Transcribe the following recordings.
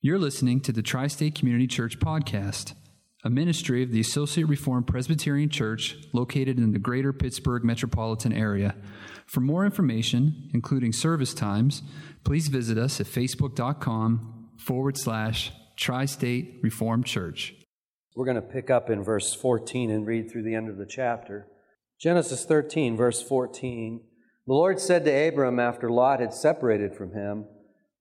You're listening to the Tri State Community Church Podcast, a ministry of the Associate Reformed Presbyterian Church located in the greater Pittsburgh metropolitan area. For more information, including service times, please visit us at facebook.com forward slash Tri State Reformed Church. We're going to pick up in verse 14 and read through the end of the chapter. Genesis 13, verse 14. The Lord said to Abram after Lot had separated from him,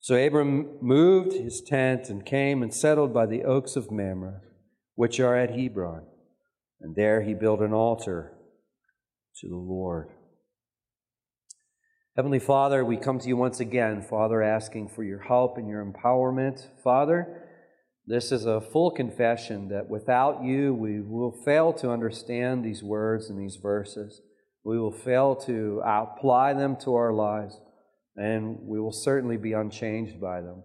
So Abram moved his tent and came and settled by the oaks of Mamre, which are at Hebron. And there he built an altar to the Lord. Heavenly Father, we come to you once again, Father, asking for your help and your empowerment. Father, this is a full confession that without you, we will fail to understand these words and these verses. We will fail to apply them to our lives and we will certainly be unchanged by them.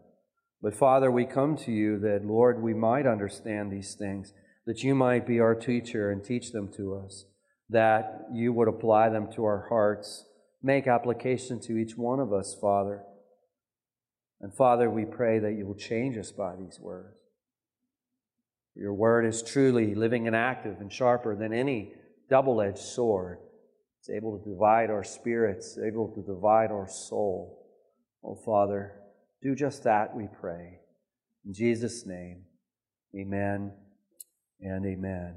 But Father, we come to you that, Lord, we might understand these things, that you might be our teacher and teach them to us, that you would apply them to our hearts, make application to each one of us, Father. And Father, we pray that you will change us by these words. Your word is truly living and active and sharper than any double edged sword it's able to divide our spirits, able to divide our soul. Oh, Father, do just that, we pray. In Jesus' name, amen and amen.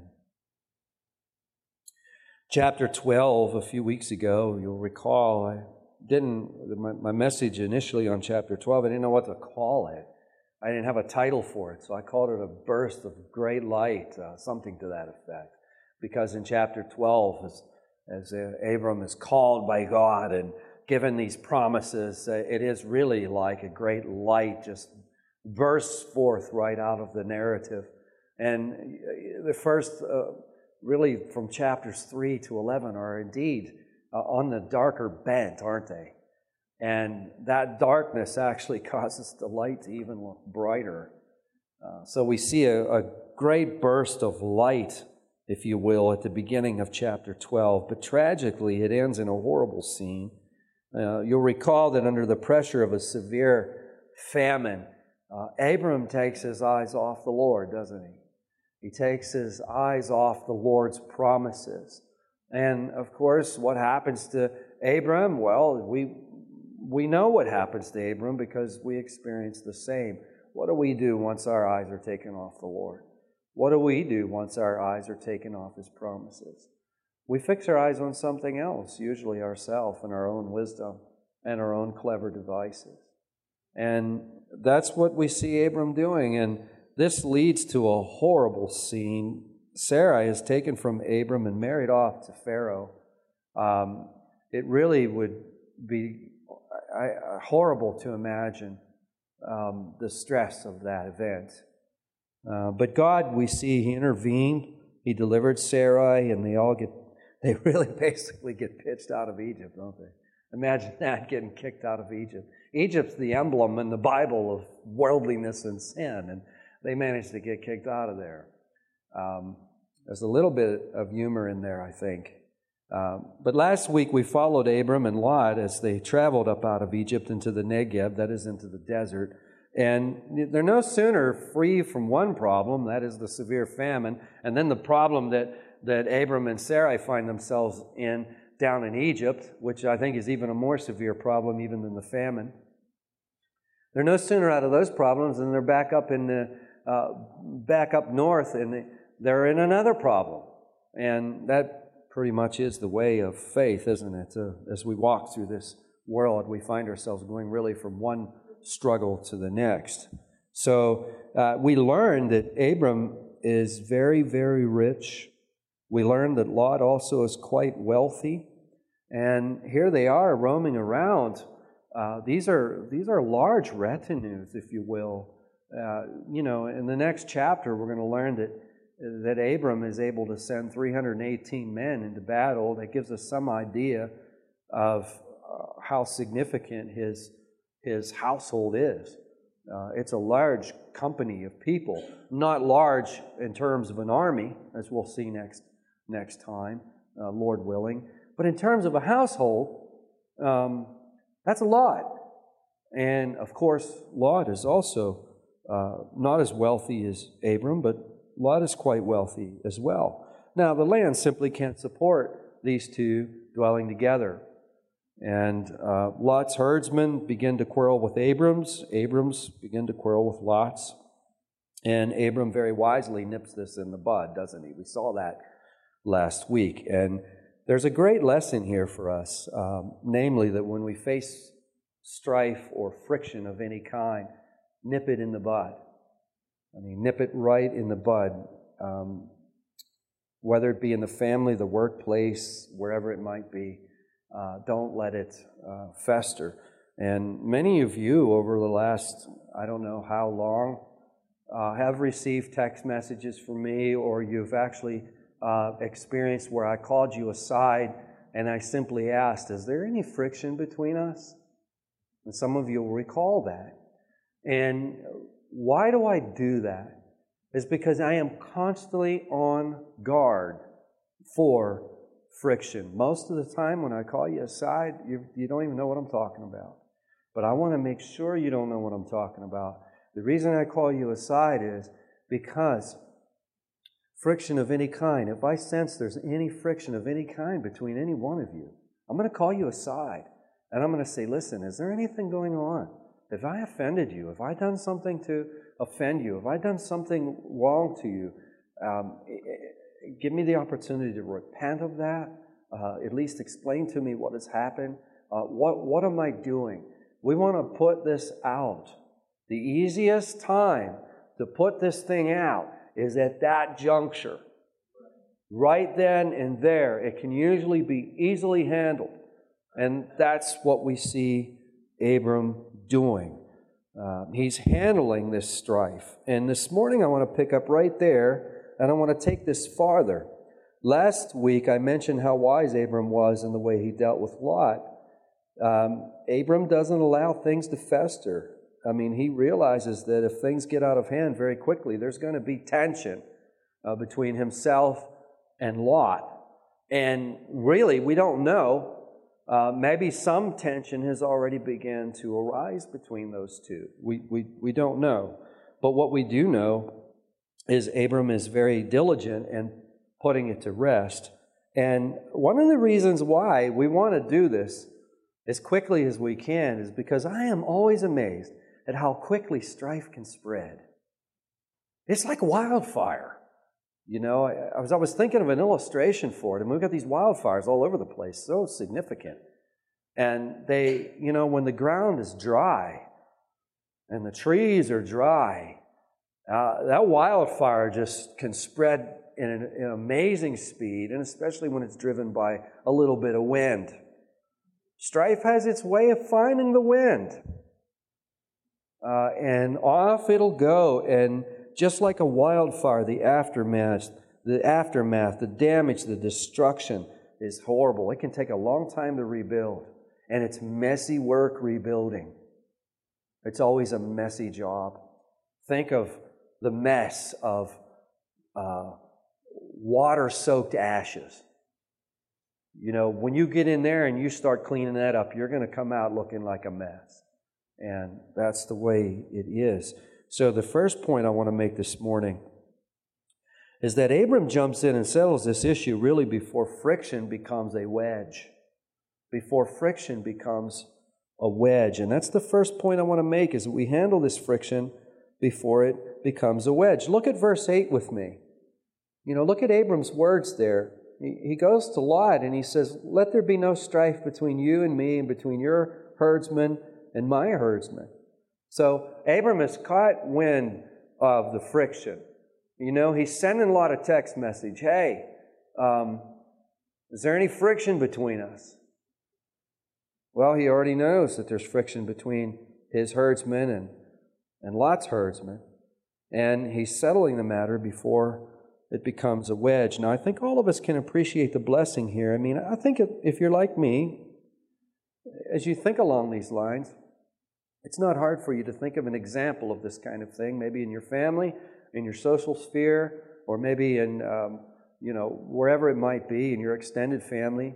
Chapter 12, a few weeks ago, you'll recall, I didn't, my, my message initially on chapter 12, I didn't know what to call it. I didn't have a title for it, so I called it a burst of great light, uh, something to that effect. Because in chapter 12, as as uh, Abram is called by God and given these promises, uh, it is really like a great light just bursts forth right out of the narrative. And uh, the first, uh, really from chapters 3 to 11, are indeed uh, on the darker bent, aren't they? And that darkness actually causes the light to even look brighter. Uh, so we see a, a great burst of light if you will, at the beginning of chapter 12. But tragically, it ends in a horrible scene. Uh, you'll recall that under the pressure of a severe famine, uh, Abram takes his eyes off the Lord, doesn't he? He takes his eyes off the Lord's promises. And of course, what happens to Abram? Well, we, we know what happens to Abram because we experience the same. What do we do once our eyes are taken off the Lord? What do we do once our eyes are taken off His promises? We fix our eyes on something else, usually ourselves and our own wisdom and our own clever devices. And that's what we see Abram doing. And this leads to a horrible scene. Sarai is taken from Abram and married off to Pharaoh. Um, it really would be horrible to imagine um, the stress of that event. Uh, but God, we see, He intervened. He delivered Sarai, and they all get, they really basically get pitched out of Egypt, don't they? Imagine that getting kicked out of Egypt. Egypt's the emblem in the Bible of worldliness and sin, and they managed to get kicked out of there. Um, there's a little bit of humor in there, I think. Um, but last week we followed Abram and Lot as they traveled up out of Egypt into the Negev, that is, into the desert. And they're no sooner free from one problem, that is the severe famine, and then the problem that, that Abram and Sarai find themselves in down in Egypt, which I think is even a more severe problem even than the famine. They're no sooner out of those problems than they're back up in the uh, back up north, and they're in another problem. And that pretty much is the way of faith, isn't it? Uh, as we walk through this world, we find ourselves going really from one struggle to the next. So uh, we learn that Abram is very, very rich. We learn that Lot also is quite wealthy. And here they are roaming around. Uh, these, are, these are large retinues, if you will, Uh, you know, in the next chapter, we're going to learn that, that Abram is able to send 318 men into battle. That gives us some idea of uh, how significant his, his household is. Uh, it's a large company of people, not large in terms of an army, as we'll see next, next time, uh, Lord willing, but in terms of a household, um, that's a lot. And of course, Lot is also uh, not as wealthy as Abram, but Lot is quite wealthy as well. Now, the land simply can't support these two dwelling together. And uh, Lot's herdsmen begin to quarrel with Abram's. Abram's begin to quarrel with Lot's. And Abram very wisely nips this in the bud, doesn't he? We saw that last week. And there's a great lesson here for us, um, namely that when we face strife or friction of any kind, nip it in the bud. I mean, nip it right in the bud. Um, whether it be in the family, the workplace, wherever it might be, uh, don't let it uh, fester. And many of you, over the last, I don't know how long, uh, have received text messages from me, or you've actually uh, experienced where I called you aside and I simply asked, Is there any friction between us? And some of you will recall that. And why do I do that? It's because I am constantly on guard for friction. Most of the time, when I call you aside, you, you don't even know what I'm talking about. But I want to make sure you don't know what I'm talking about. The reason I call you aside is because friction of any kind, if I sense there's any friction of any kind between any one of you, I'm going to call you aside and I'm going to say, listen, is there anything going on? Have I offended you? Have I done something to offend you? Have I done something wrong to you? Um, give me the opportunity to repent of that. Uh, at least explain to me what has happened. Uh, what, what am I doing? We want to put this out. The easiest time to put this thing out is at that juncture. Right then and there, it can usually be easily handled. And that's what we see Abram doing. Uh, he's handling this strife. And this morning, I want to pick up right there, and I want to take this farther. Last week, I mentioned how wise Abram was in the way he dealt with Lot. Um, Abram doesn't allow things to fester. I mean, he realizes that if things get out of hand very quickly, there's going to be tension uh, between himself and Lot. And really, we don't know. Uh, maybe some tension has already begun to arise between those two. We, we, we don't know. But what we do know is Abram is very diligent in putting it to rest. And one of the reasons why we want to do this as quickly as we can is because I am always amazed at how quickly strife can spread. It's like wildfire. You know, I was, I was thinking of an illustration for it, and we've got these wildfires all over the place, so significant. And they, you know, when the ground is dry and the trees are dry, uh, that wildfire just can spread in an, in amazing speed, and especially when it's driven by a little bit of wind. Strife has its way of finding the wind. Uh, and off it'll go. And just like a wildfire, the aftermath, the aftermath, the damage, the destruction is horrible. It can take a long time to rebuild. And it's messy work rebuilding. It's always a messy job. Think of the mess of uh, water soaked ashes. You know, when you get in there and you start cleaning that up, you're going to come out looking like a mess. And that's the way it is. So, the first point I want to make this morning is that Abram jumps in and settles this issue really before friction becomes a wedge. Before friction becomes a wedge. And that's the first point I want to make is that we handle this friction before it becomes a wedge. Look at verse 8 with me. You know, look at Abram's words there. He, goes to Lot and he says, Let there be no strife between you and me and between your herdsmen and my herdsmen. So Abram has caught wind of the friction. You know, he's sending a lot of text message. Hey, um, is there any friction between us? Well, he already knows that there's friction between his herdsmen and, and Lot's herdsmen, and he's settling the matter before it becomes a wedge. Now, I think all of us can appreciate the blessing here. I mean, I think if you're like me, as you think along these lines, it's not hard for you to think of an example of this kind of thing, maybe in your family, in your social sphere, or maybe in, um, you know, wherever it might be, in your extended family,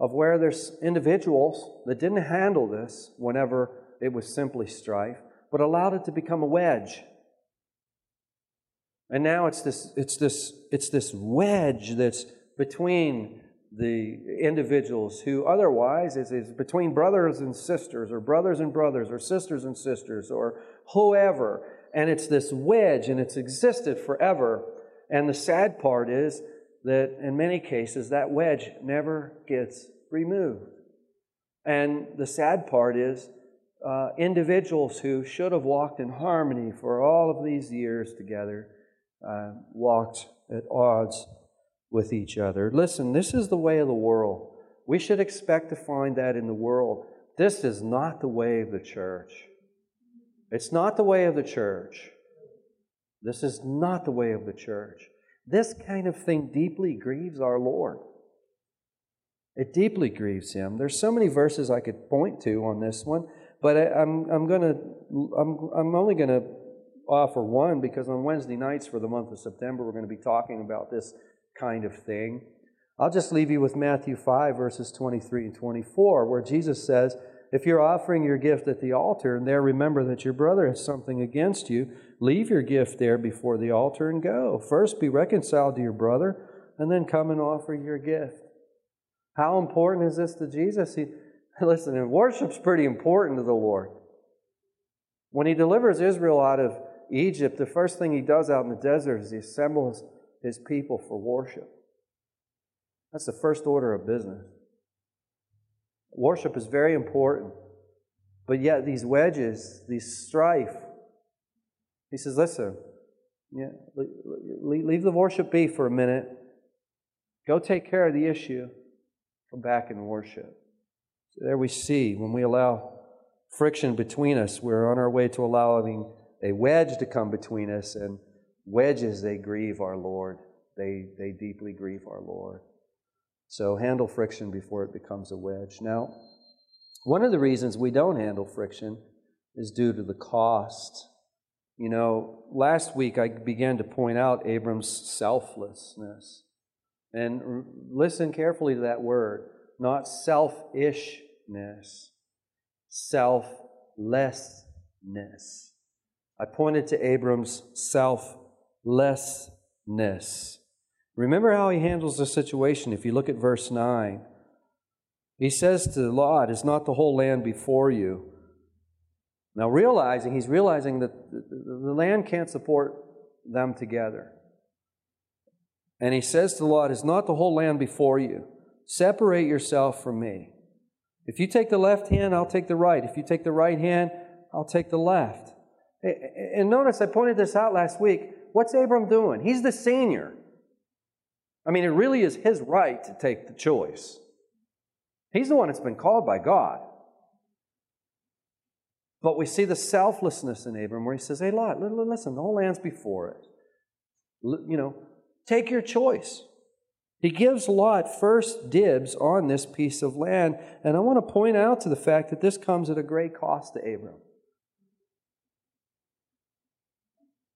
of where there's individuals that didn't handle this whenever it was simply strife, but allowed it to become a wedge. And now it's this, it's this, it's this wedge that's between the individuals who otherwise is, is between brothers and sisters, or brothers and brothers, or sisters and sisters, or whoever. And it's this wedge, and it's existed forever. And the sad part is that in many cases, that wedge never gets removed. And the sad part is uh, individuals who should have walked in harmony for all of these years together uh, walked at odds with each other. Listen, this is the way of the world. We should expect to find that in the world. This is not the way of the church. It's not the way of the church. This is not the way of the church. This kind of thing deeply grieves our Lord. It deeply grieves him. There's so many verses I could point to on this one, but I, am I'm, I'm gonna I'm, I'm only gonna offer one because on Wednesday nights for the month of September we're going to be talking about this kind of thing. I'll just leave you with Matthew 5, verses 23 and 24, where Jesus says, If you're offering your gift at the altar and there remember that your brother has something against you, leave your gift there before the altar and go. First be reconciled to your brother, and then come and offer your gift. How important is this to Jesus? He, listen, worship's pretty important to the Lord. When he delivers Israel out of Egypt, the first thing he does out in the desert is he assembles his people for worship. That's the first order of business. Worship is very important. But yet, these wedges, these strife, he says, listen, yeah, leave the worship be for a minute. Go take care of the issue. Come back and worship. There we see when we allow friction between us, we're on our way to allowing a wedge to come between us, and wedges, they grieve our Lord. They, they deeply grieve our Lord. So handle friction before it becomes a wedge. Now, one of the reasons we don't handle friction is due to the cost. You know, last week I began to point out Abram's selflessness. And listen carefully to that word not selfishness, selflessness. I pointed to Abram's selflessness. Remember how he handles the situation if you look at verse 9. He says to Lot, Is not the whole land before you? Now, realizing, he's realizing that the land can't support them together. And he says to Lot, Is not the whole land before you? Separate yourself from me. If you take the left hand, I'll take the right. If you take the right hand, I'll take the left. And notice I pointed this out last week. What's Abram doing? He's the senior. I mean, it really is his right to take the choice. He's the one that's been called by God. But we see the selflessness in Abram where he says, Hey, Lot, listen, the whole land's before it. You know, take your choice. He gives Lot first dibs on this piece of land. And I want to point out to the fact that this comes at a great cost to Abram.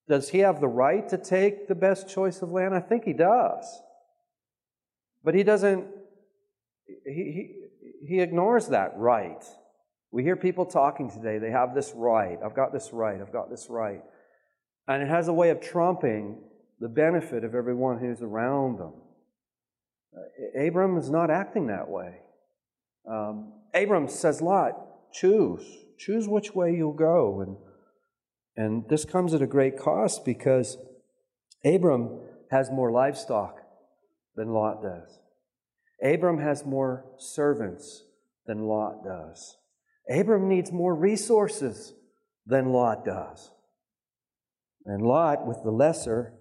Does he have the right to take the best choice of land? I think he does. But he doesn't, he, he, he ignores that right. We hear people talking today, they have this right. I've got this right. I've got this right. And it has a way of trumping the benefit of everyone who's around them. Uh, Abram is not acting that way. Um, Abram says, Lot, choose. Choose which way you'll go. And and this comes at a great cost because Abram has more livestock than Lot does. Abram has more servants than Lot does. Abram needs more resources than Lot does. And Lot, with the lesser,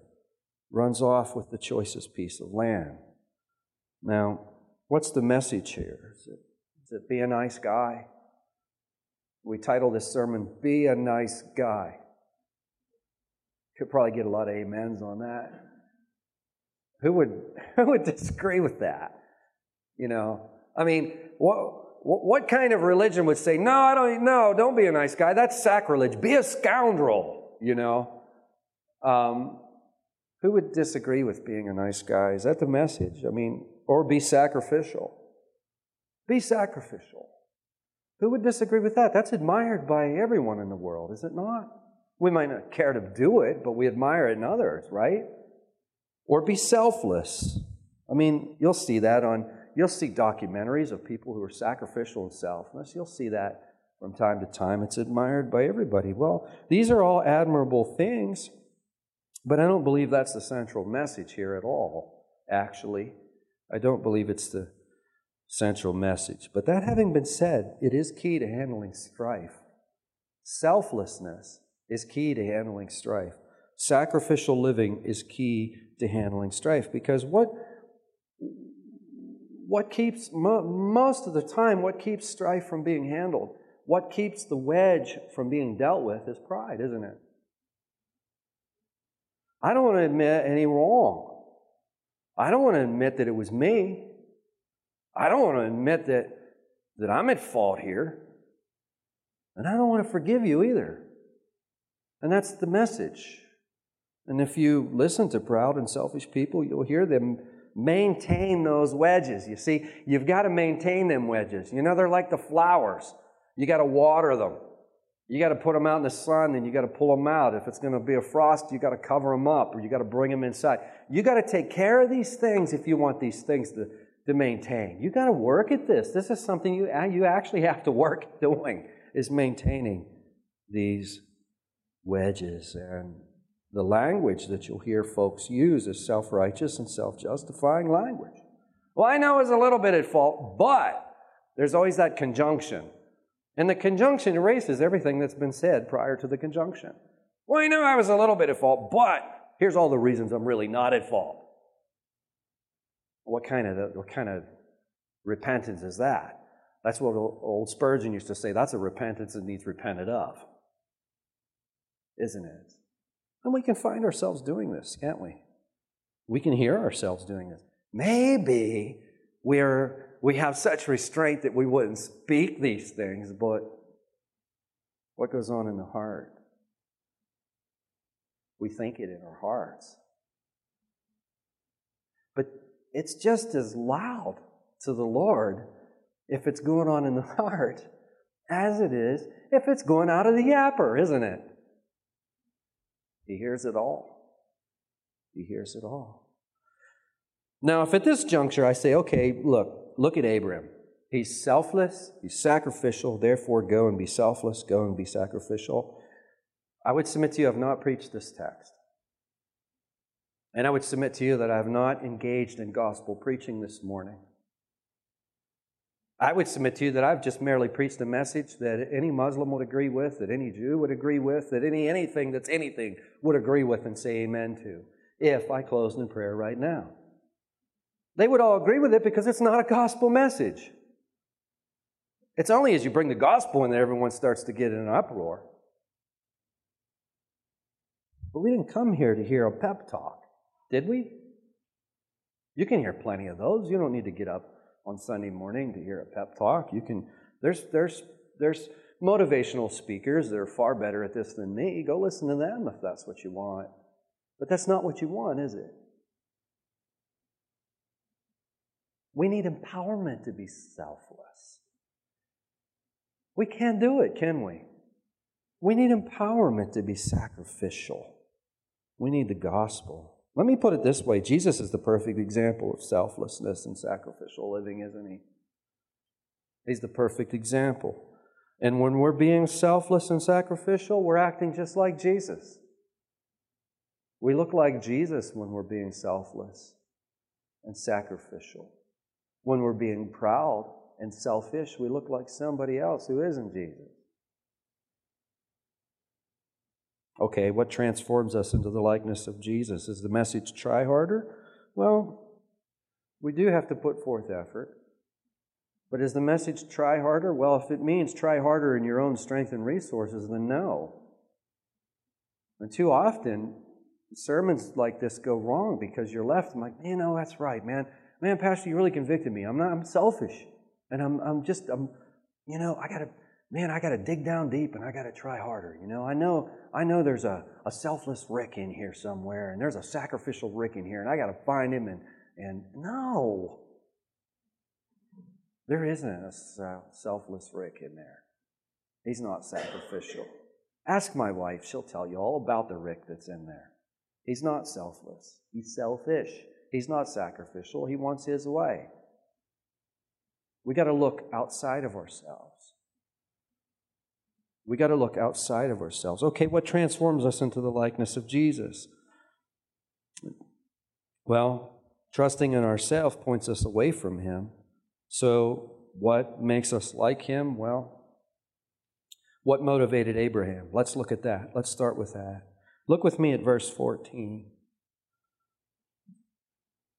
runs off with the choicest piece of land. Now, what's the message here? Is it, is it be a nice guy? We title this sermon, Be a Nice Guy. Could probably get a lot of amens on that. Who would who would disagree with that? You know, I mean, what what kind of religion would say, "No, I don't. No, don't be a nice guy. That's sacrilege. Be a scoundrel." You know, um, who would disagree with being a nice guy? Is that the message? I mean, or be sacrificial. Be sacrificial. Who would disagree with that? That's admired by everyone in the world, is it not? We might not care to do it, but we admire it in others, right? Or be selfless. I mean, you'll see that on, you'll see documentaries of people who are sacrificial and selfless. You'll see that from time to time. It's admired by everybody. Well, these are all admirable things, but I don't believe that's the central message here at all, actually. I don't believe it's the central message. But that having been said, it is key to handling strife. Selflessness is key to handling strife. Sacrificial living is key to handling strife because what what keeps most of the time what keeps strife from being handled what keeps the wedge from being dealt with is pride isn't it i don't want to admit any wrong i don't want to admit that it was me i don't want to admit that that i'm at fault here and i don't want to forgive you either and that's the message. And if you listen to proud and selfish people, you'll hear them maintain those wedges. You see, you've got to maintain them wedges. You know, they're like the flowers. You got to water them. You got to put them out in the sun and you got to pull them out. If it's going to be a frost, you got to cover them up or you got to bring them inside. You got to take care of these things if you want these things to, to maintain. You got to work at this. This is something you, you actually have to work doing, is maintaining these wedges. And the language that you'll hear folks use is self righteous and self justifying language. Well, I know it's a little bit at fault, but there's always that conjunction. And the conjunction erases everything that's been said prior to the conjunction. Well, I know I was a little bit at fault, but here's all the reasons I'm really not at fault. What kind of, what kind of repentance is that? That's what old Spurgeon used to say. That's a repentance that needs repented of isn't it? And we can find ourselves doing this, can't we? We can hear ourselves doing this. Maybe we're, we have such restraint that we wouldn't speak these things, but what goes on in the heart? We think it in our hearts. But it's just as loud to the Lord if it's going on in the heart as it is if it's going out of the yapper, isn't it? He hears it all. He hears it all. Now, if at this juncture I say, okay, look, look at Abram. He's selfless, he's sacrificial, therefore go and be selfless, go and be sacrificial. I would submit to you, I have not preached this text. And I would submit to you that I have not engaged in gospel preaching this morning. I would submit to you that I've just merely preached a message that any Muslim would agree with, that any Jew would agree with, that any anything that's anything would agree with and say amen to, if I closed in prayer right now. They would all agree with it because it's not a gospel message. It's only as you bring the gospel in that everyone starts to get in an uproar. But we didn't come here to hear a pep talk, did we? You can hear plenty of those. You don't need to get up on Sunday morning to hear a pep talk. You can there's there's there's motivational speakers that are far better at this than me. Go listen to them if that's what you want. But that's not what you want, is it? We need empowerment to be selfless. We can't do it, can we? We need empowerment to be sacrificial. We need the gospel. Let me put it this way Jesus is the perfect example of selflessness and sacrificial living, isn't he? He's the perfect example. And when we're being selfless and sacrificial, we're acting just like Jesus. We look like Jesus when we're being selfless and sacrificial. When we're being proud and selfish, we look like somebody else who isn't Jesus. Okay, what transforms us into the likeness of Jesus? Is the message try harder? Well, we do have to put forth effort. But is the message try harder? Well, if it means try harder in your own strength and resources, then no. And too often, sermons like this go wrong because you're left. I'm like, you oh, know, that's right, man. Man, Pastor, you really convicted me. I'm not. I'm selfish, and I'm. I'm just. I'm. You know, I gotta. Man, I gotta dig down deep, and I gotta try harder. You know, I know. I know there's a, a selfless Rick in here somewhere, and there's a sacrificial Rick in here, and I gotta find him. And and no, there isn't a selfless Rick in there. He's not sacrificial. Ask my wife; she'll tell you all about the Rick that's in there. He's not selfless. He's selfish. He's not sacrificial. He wants his way. We got to look outside of ourselves. We got to look outside of ourselves. Okay, what transforms us into the likeness of Jesus? Well, trusting in ourselves points us away from him. So, what makes us like him? Well, what motivated Abraham? Let's look at that. Let's start with that. Look with me at verse 14.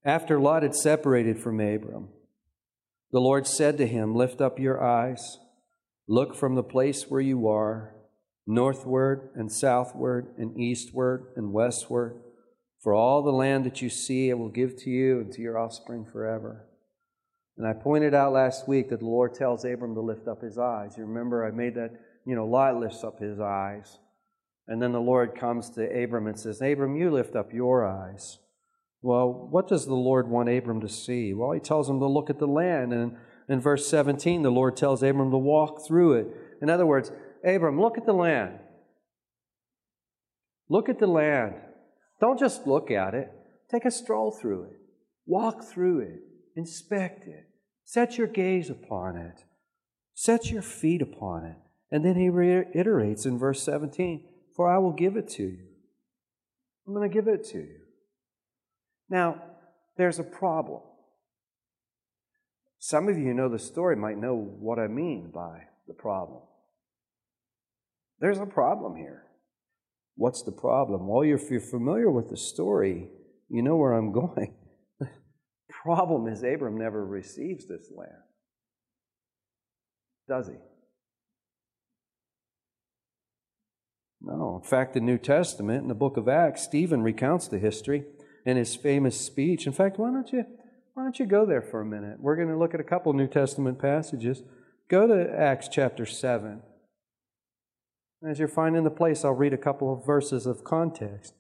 After Lot had separated from Abram, the Lord said to him, Lift up your eyes, look from the place where you are, northward and southward and eastward and westward. For all the land that you see, I will give to you and to your offspring forever. And I pointed out last week that the Lord tells Abram to lift up his eyes. You remember I made that, you know, Lot lifts up his eyes. And then the Lord comes to Abram and says, Abram, you lift up your eyes. Well, what does the Lord want Abram to see? Well, he tells him to look at the land. And in verse 17, the Lord tells Abram to walk through it. In other words, Abram, look at the land. Look at the land. Don't just look at it, take a stroll through it, walk through it, inspect it, set your gaze upon it, set your feet upon it. And then he reiterates in verse 17 for I will give it to you. I'm going to give it to you. Now, there's a problem. Some of you who know the story might know what I mean by the problem. There's a problem here. What's the problem? Well, if you're familiar with the story, you know where I'm going. the problem is Abram never receives this land. Does he? No. In fact, the New Testament, in the book of Acts, Stephen recounts the history in his famous speech. In fact, why don't you, why don't you go there for a minute? We're going to look at a couple New Testament passages. Go to Acts chapter 7. As you're finding the place, I'll read a couple of verses of context.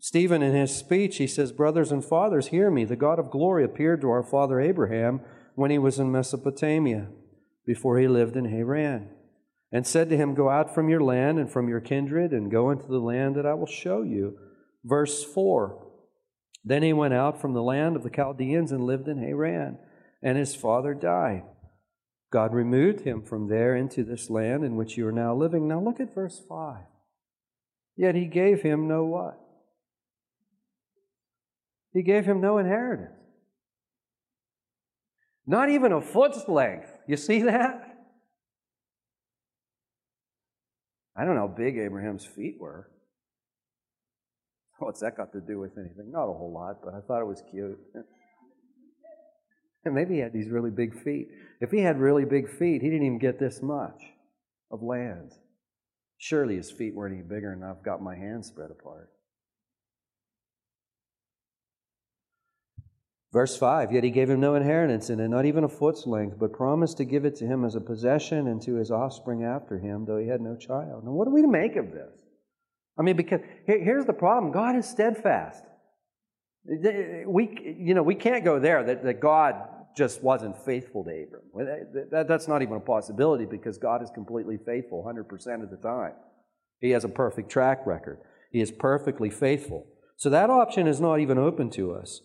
Stephen, in his speech, he says, Brothers and fathers, hear me. The God of glory appeared to our father Abraham when he was in Mesopotamia, before he lived in Haran and said to him, Go out from your land and from your kindred and go into the land that I will show you. Verse 4 Then he went out from the land of the Chaldeans and lived in Haran, and his father died. God removed him from there into this land in which you are now living. Now look at verse 5. Yet he gave him no what? He gave him no inheritance. Not even a foot's length. You see that? I don't know how big Abraham's feet were. What's that got to do with anything? Not a whole lot, but I thought it was cute. and maybe he had these really big feet. If he had really big feet, he didn't even get this much of land. Surely his feet weren't any bigger enough, got my hands spread apart. Verse 5 Yet he gave him no inheritance in it, not even a foot's length, but promised to give it to him as a possession and to his offspring after him, though he had no child. Now, what are we to make of this? I mean, because here's the problem God is steadfast. We, you know, we can't go there that, that God just wasn't faithful to Abram. That, that's not even a possibility because God is completely faithful 100% of the time. He has a perfect track record, He is perfectly faithful. So that option is not even open to us.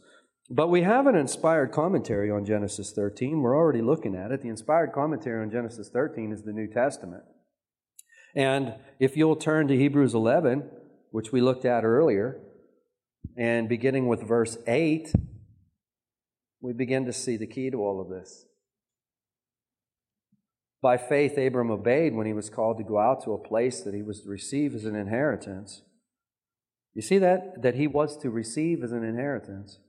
But we have an inspired commentary on Genesis 13. We're already looking at it. The inspired commentary on Genesis 13 is the New Testament. And if you'll turn to Hebrews 11, which we looked at earlier, and beginning with verse 8, we begin to see the key to all of this. By faith, Abram obeyed when he was called to go out to a place that he was to receive as an inheritance. You see that? That he was to receive as an inheritance.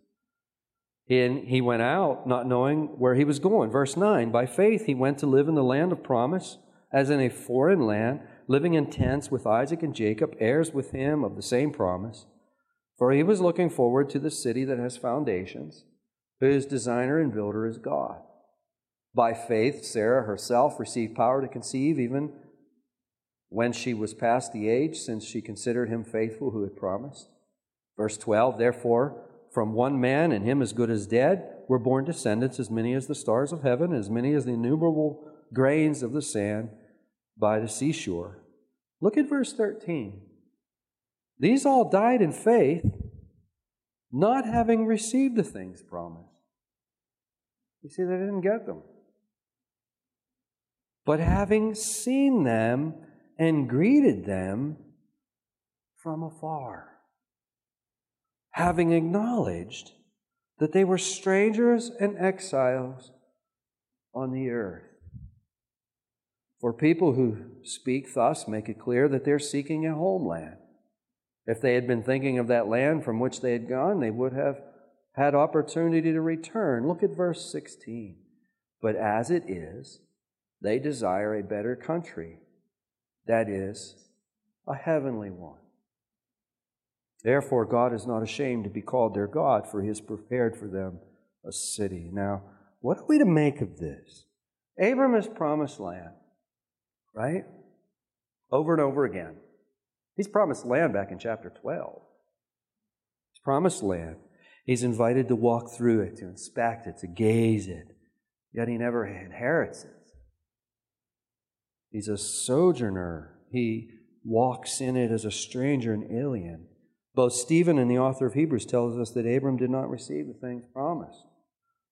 And he went out not knowing where he was going. Verse 9 By faith he went to live in the land of promise, as in a foreign land, living in tents with Isaac and Jacob, heirs with him of the same promise. For he was looking forward to the city that has foundations, whose designer and builder is God. By faith, Sarah herself received power to conceive even when she was past the age, since she considered him faithful who had promised. Verse 12 Therefore, from one man, and him as good as dead, were born descendants as many as the stars of heaven, as many as the innumerable grains of the sand by the seashore. Look at verse 13. These all died in faith, not having received the things promised. You see, they didn't get them. But having seen them and greeted them from afar, having acknowledged that they were strangers and exiles on the earth. For people who speak thus make it clear that they're seeking a homeland. If they had been thinking of that land from which they had gone, they would have had opportunity to return. Look at verse 16. But as it is, they desire a better country, that is, a heavenly one. Therefore, God is not ashamed to be called their God, for he has prepared for them a city. Now, what are we to make of this? Abram promised land, right? Over and over again. He's promised land back in chapter 12. He's promised land. He's invited to walk through it, to inspect it, to gaze it. Yet he never inherits it. He's a sojourner. He walks in it as a stranger and alien. Both Stephen and the author of Hebrews tells us that Abram did not receive the things promised.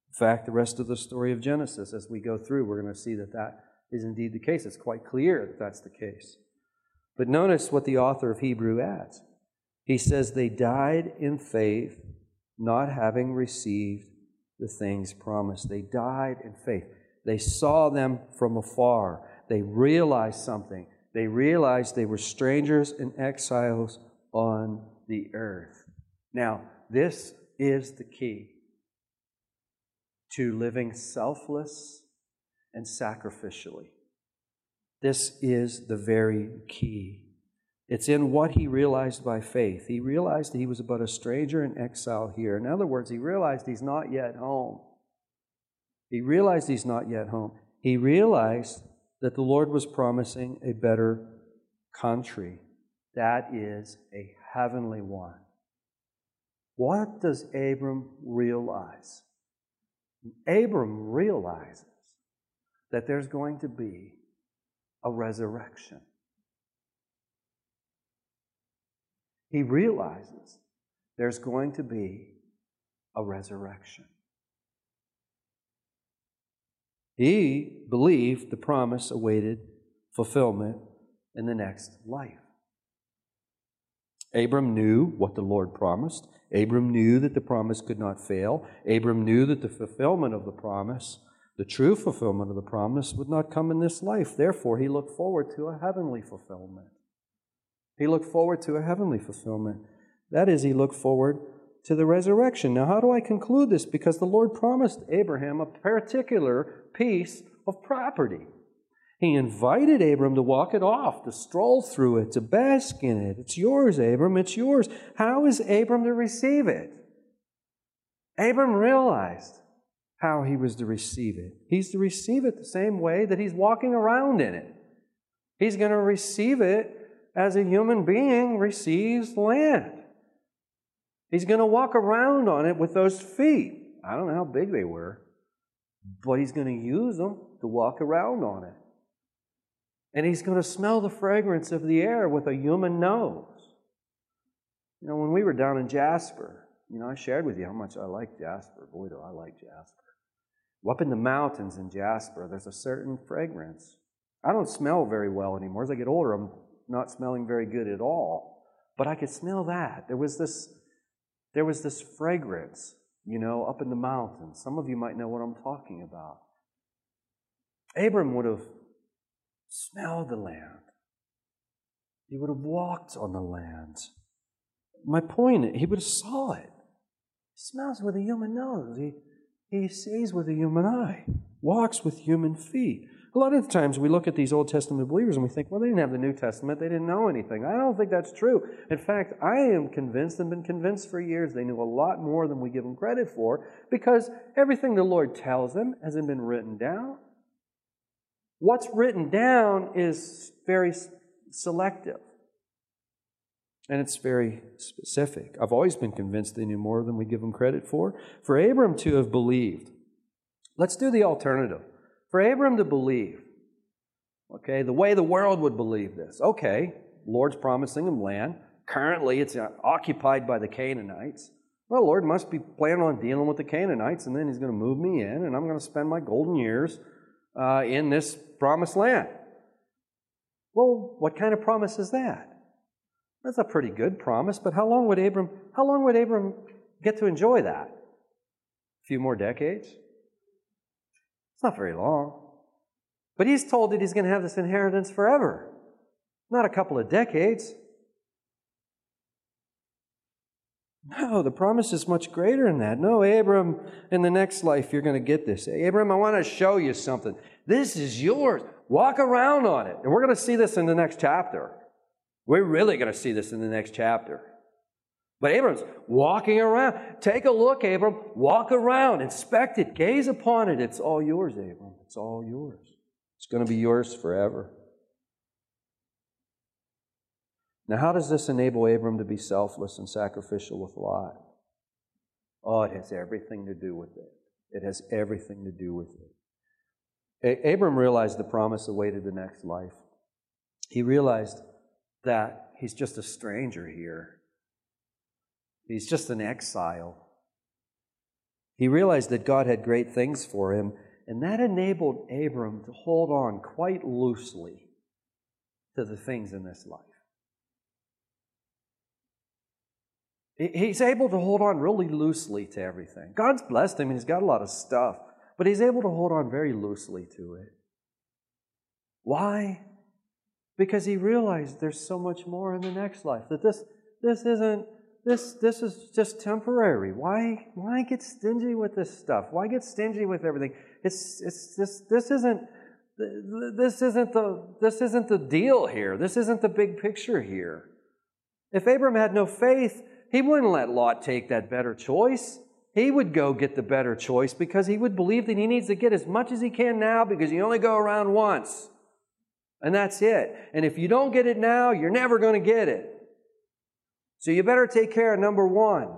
In fact, the rest of the story of Genesis, as we go through, we're going to see that that is indeed the case. It's quite clear that that's the case. But notice what the author of Hebrew adds. He says, They died in faith, not having received the things promised. They died in faith. They saw them from afar. They realized something. They realized they were strangers and exiles on the earth. Now, this is the key to living selfless and sacrificially. This is the very key. It's in what he realized by faith. He realized that he was but a stranger in exile here. In other words, he realized he's not yet home. He realized he's not yet home. He realized that the Lord was promising a better country. That is a heavenly one. What does Abram realize? Abram realizes that there's going to be a resurrection. He realizes there's going to be a resurrection. He believed the promise awaited fulfillment in the next life. Abram knew what the Lord promised. Abram knew that the promise could not fail. Abram knew that the fulfillment of the promise the true fulfillment of the promise would not come in this life. Therefore, he looked forward to a heavenly fulfillment. He looked forward to a heavenly fulfillment. That is, he looked forward to the resurrection. Now, how do I conclude this? Because the Lord promised Abraham a particular piece of property. He invited Abram to walk it off, to stroll through it, to bask in it. It's yours, Abram, it's yours. How is Abram to receive it? Abram realized how he was to receive it. He's to receive it the same way that he's walking around in it. He's going to receive it as a human being receives land. He's going to walk around on it with those feet. I don't know how big they were, but he's going to use them to walk around on it. And he's going to smell the fragrance of the air with a human nose. You know, when we were down in Jasper, you know, I shared with you how much I like Jasper. Boy, do I like Jasper. Up in the mountains in Jasper, there's a certain fragrance. I don't smell very well anymore. As I get older, I'm not smelling very good at all. But I could smell that. There was this, there was this fragrance, you know, up in the mountains. Some of you might know what I'm talking about. Abram would have smelled the land. He would have walked on the land. My point, he would have saw it. He smells with a human nose. He, he sees with a human eye, walks with human feet. a lot of times we look at these Old Testament believers and we think, well, they didn't have the New Testament, they didn't know anything. I don't think that's true. In fact, I am convinced and been convinced for years they knew a lot more than we give them credit for because everything the Lord tells them hasn't been written down. What's written down is very selective. And it's very specific. I've always been convinced they knew more than we give them credit for. For Abram to have believed, let's do the alternative. For Abram to believe, okay, the way the world would believe this, okay, Lord's promising him land. Currently, it's occupied by the Canaanites. Well, Lord must be planning on dealing with the Canaanites, and then He's going to move me in, and I'm going to spend my golden years uh, in this promised land. Well, what kind of promise is that? That's a pretty good promise, but how long would Abram how long would Abram get to enjoy that? A few more decades? It's not very long. But he's told that he's going to have this inheritance forever. Not a couple of decades. No, the promise is much greater than that. No, Abram, in the next life, you're going to get this. Abram, I want to show you something. This is yours. Walk around on it. And we're going to see this in the next chapter. We're really going to see this in the next chapter. But Abram's walking around. Take a look, Abram. Walk around, inspect it, gaze upon it. It's all yours, Abram. It's all yours. It's going to be yours forever. Now, how does this enable Abram to be selfless and sacrificial with Lot? Oh, it has everything to do with it. It has everything to do with it. A- Abram realized the promise awaited the next life. He realized that he's just a stranger here, he's just an exile. He realized that God had great things for him, and that enabled Abram to hold on quite loosely to the things in this life. He's able to hold on really loosely to everything. God's blessed him and he's got a lot of stuff, but he's able to hold on very loosely to it. Why? Because he realized there's so much more in the next life. That this this isn't this this is just temporary. Why why get stingy with this stuff? Why get stingy with everything? It's it's this this isn't this isn't the this isn't the deal here. This isn't the big picture here. If Abram had no faith, he wouldn't let Lot take that better choice. He would go get the better choice because he would believe that he needs to get as much as he can now because you only go around once. And that's it. And if you don't get it now, you're never going to get it. So you better take care of number one.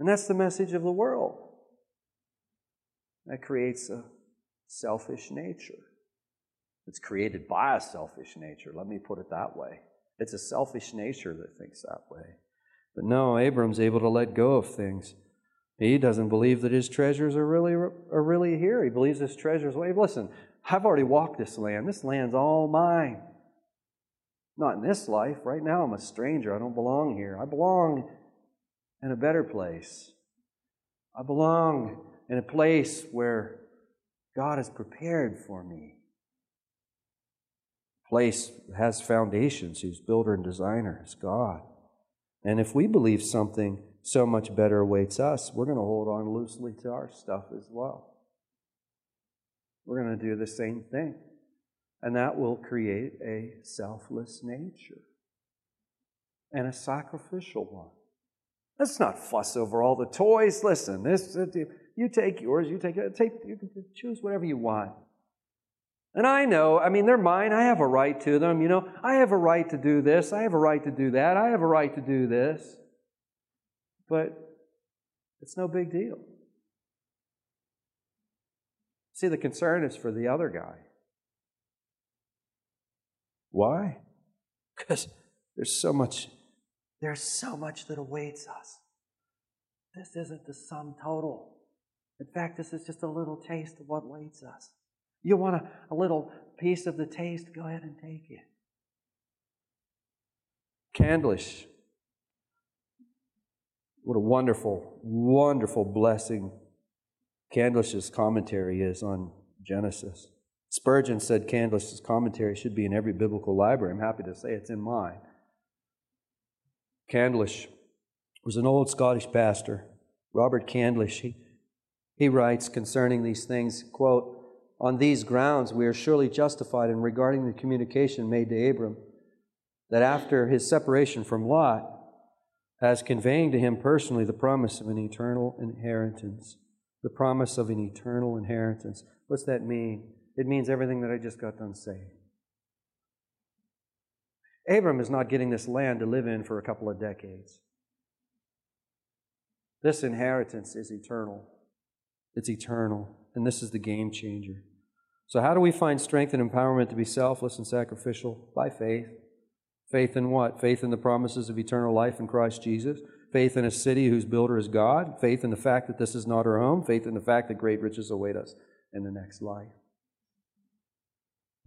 And that's the message of the world. That creates a selfish nature. It's created by a selfish nature. Let me put it that way. It's a selfish nature that thinks that way. But no, Abram's able to let go of things. He doesn't believe that his treasures are really are really here. He believes his treasures. Wait, listen, I've already walked this land. This land's all mine. Not in this life. Right now, I'm a stranger. I don't belong here. I belong in a better place. I belong in a place where God has prepared for me. Place has foundations, whose builder and designer is God. And if we believe something so much better awaits us, we're going to hold on loosely to our stuff as well. We're going to do the same thing. And that will create a selfless nature and a sacrificial one. Let's not fuss over all the toys. Listen, this you take yours, you take it, take you can choose whatever you want. And I know, I mean, they're mine. I have a right to them. You know, I have a right to do this. I have a right to do that. I have a right to do this. But it's no big deal. See, the concern is for the other guy. Why? Because there's so much, there's so much that awaits us. This isn't the sum total. In fact, this is just a little taste of what awaits us. You want a, a little piece of the taste? Go ahead and take it. Candlish. What a wonderful, wonderful blessing Candlish's commentary is on Genesis. Spurgeon said Candlish's commentary should be in every biblical library. I'm happy to say it's in mine. Candlish was an old Scottish pastor, Robert Candlish. He, he writes concerning these things, quote, on these grounds, we are surely justified in regarding the communication made to Abram that after his separation from Lot, as conveying to him personally the promise of an eternal inheritance. The promise of an eternal inheritance. What's that mean? It means everything that I just got done saying. Abram is not getting this land to live in for a couple of decades. This inheritance is eternal. It's eternal. And this is the game changer. So, how do we find strength and empowerment to be selfless and sacrificial? By faith. Faith in what? Faith in the promises of eternal life in Christ Jesus. Faith in a city whose builder is God. Faith in the fact that this is not our home. Faith in the fact that great riches await us in the next life.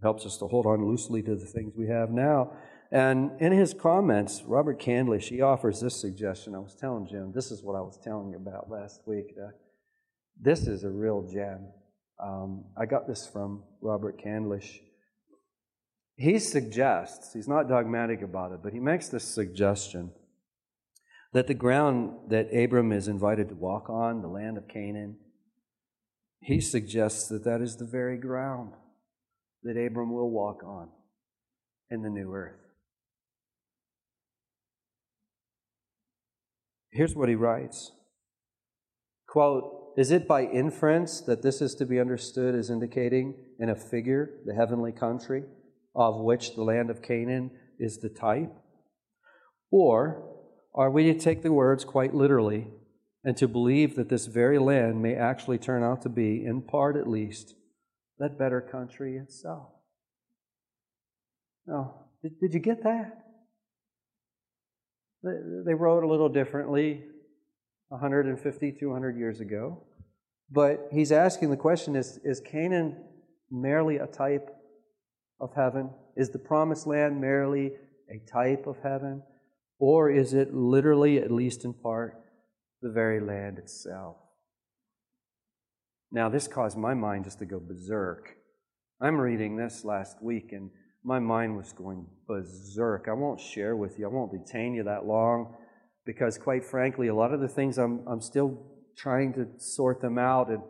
Helps us to hold on loosely to the things we have now. And in his comments, Robert Candlish, he offers this suggestion. I was telling Jim, this is what I was telling you about last week. Uh, this is a real gem. Um, I got this from Robert Candlish he suggests, he's not dogmatic about it, but he makes this suggestion that the ground that Abram is invited to walk on, the land of Canaan, he suggests that that is the very ground that Abram will walk on in the new earth. Here's what he writes Quote, is it by inference that this is to be understood as indicating in a figure the heavenly country? of which the land of Canaan is the type? Or are we to take the words quite literally and to believe that this very land may actually turn out to be, in part at least, that better country itself? Now, did, did you get that? They, wrote a little differently 150, 200 years ago. But he's asking the question is, is Canaan merely a type of heaven? Is the promised land merely a type of heaven? Or is it literally, at least in part, the very land itself? Now, this caused my mind just to go berserk. I'm reading this last week, and my mind was going berserk. I won't share with you, I won't detain you that long, because quite frankly, a lot of the things I'm, I'm still trying to sort them out and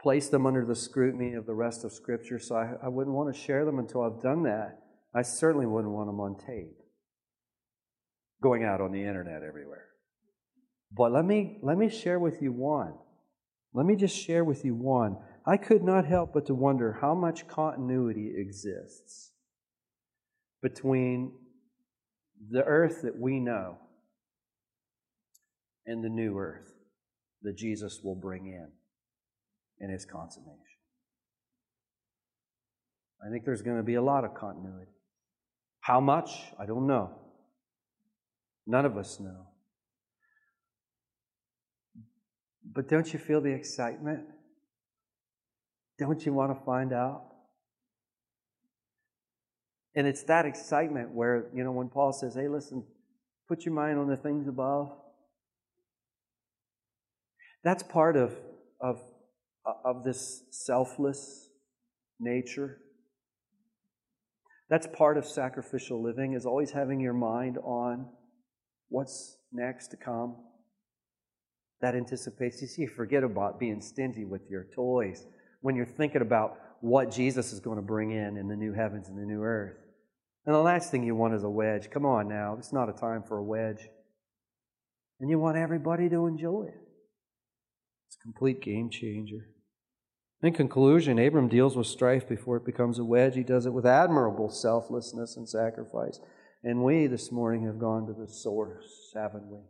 place them under the scrutiny of the rest of Scripture, so I, I wouldn't want to share them until I've done that. I certainly wouldn't want them on tape, going out on the internet everywhere. But let me, let me share with you one. Let me just share with you one. I could not help but to wonder how much continuity exists between the earth that we know and the new earth that Jesus will bring in in his consummation. I think there's going to be a lot of continuity. How much? I don't know. None of us know. But don't you feel the excitement? Don't you want to find out? And it's that excitement where, you know, when Paul says, hey, listen, put your mind on the things above. That's part of, of of this selfless nature. That's part of sacrificial living, is always having your mind on what's next to come. That anticipates. You see, forget about being stingy with your toys when you're thinking about what Jesus is going to bring in in the new heavens and the new earth. And the last thing you want is a wedge. Come on now, it's not a time for a wedge. And you want everybody to enjoy it. It's a complete game changer. In conclusion, Abram deals with strife before it becomes a wedge. He does it with admirable selflessness and sacrifice. And we this morning have gone to the source, haven't we?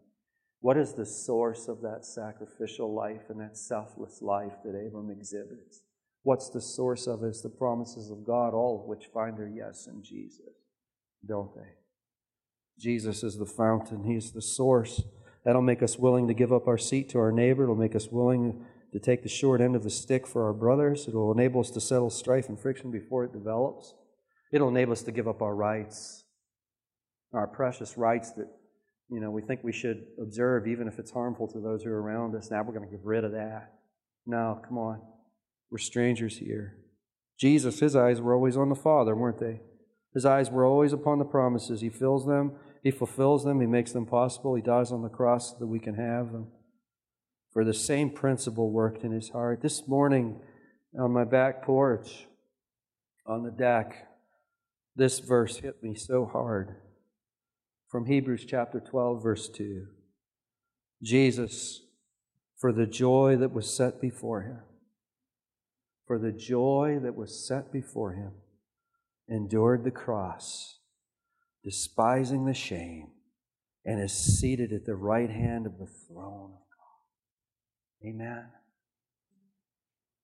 What is the source of that sacrificial life and that selfless life that Abram exhibits? What's the source of it? It's the promises of God, all of which find their yes in Jesus, don't they? Jesus is the fountain, He's the source. That'll make us willing to give up our seat to our neighbor. It'll make us willing to take the short end of the stick for our brothers. It will enable us to settle strife and friction before it develops. It'll enable us to give up our rights, our precious rights that you know we think we should observe, even if it's harmful to those who are around us. Now we're going to get rid of that. No, come on. We're strangers here. Jesus, his eyes were always on the Father, weren't they? His eyes were always upon the promises. He fills them, he fulfills them, he makes them possible. He dies on the cross so that we can have them for the same principle worked in his heart. This morning, on my back porch, on the deck, this verse hit me so hard. From Hebrews chapter 12, verse 2. Jesus, for the joy that was set before him, for the joy that was set before him, endured the cross, despising the shame, and is seated at the right hand of the throne of God. Amen.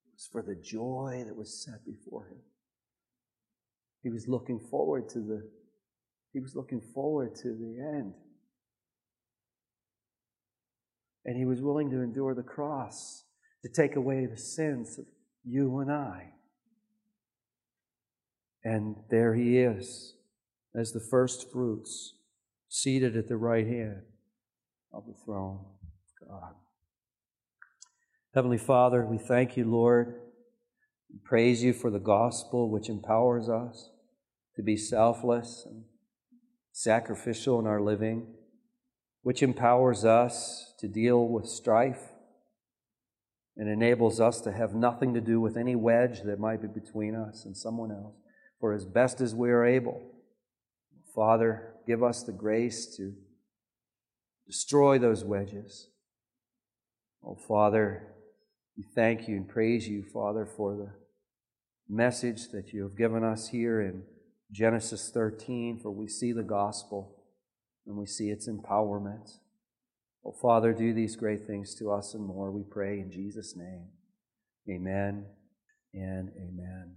It was for the joy that was set before him. He was looking forward to the he was looking forward to the end. And he was willing to endure the cross to take away the sins of you and I. And there he is as the first fruits, seated at the right hand of the throne of God. Heavenly Father, we thank you, Lord. We praise you for the gospel which empowers us to be selfless and sacrificial in our living, which empowers us to deal with strife and enables us to have nothing to do with any wedge that might be between us and someone else, for as best as we are able. Father, give us the grace to destroy those wedges. Oh, Father, we thank you and praise you, Father, for the message that you have given us here in Genesis 13, for we see the gospel and we see its empowerment. Oh, Father, do these great things to us and more, we pray in Jesus' name. Amen and amen.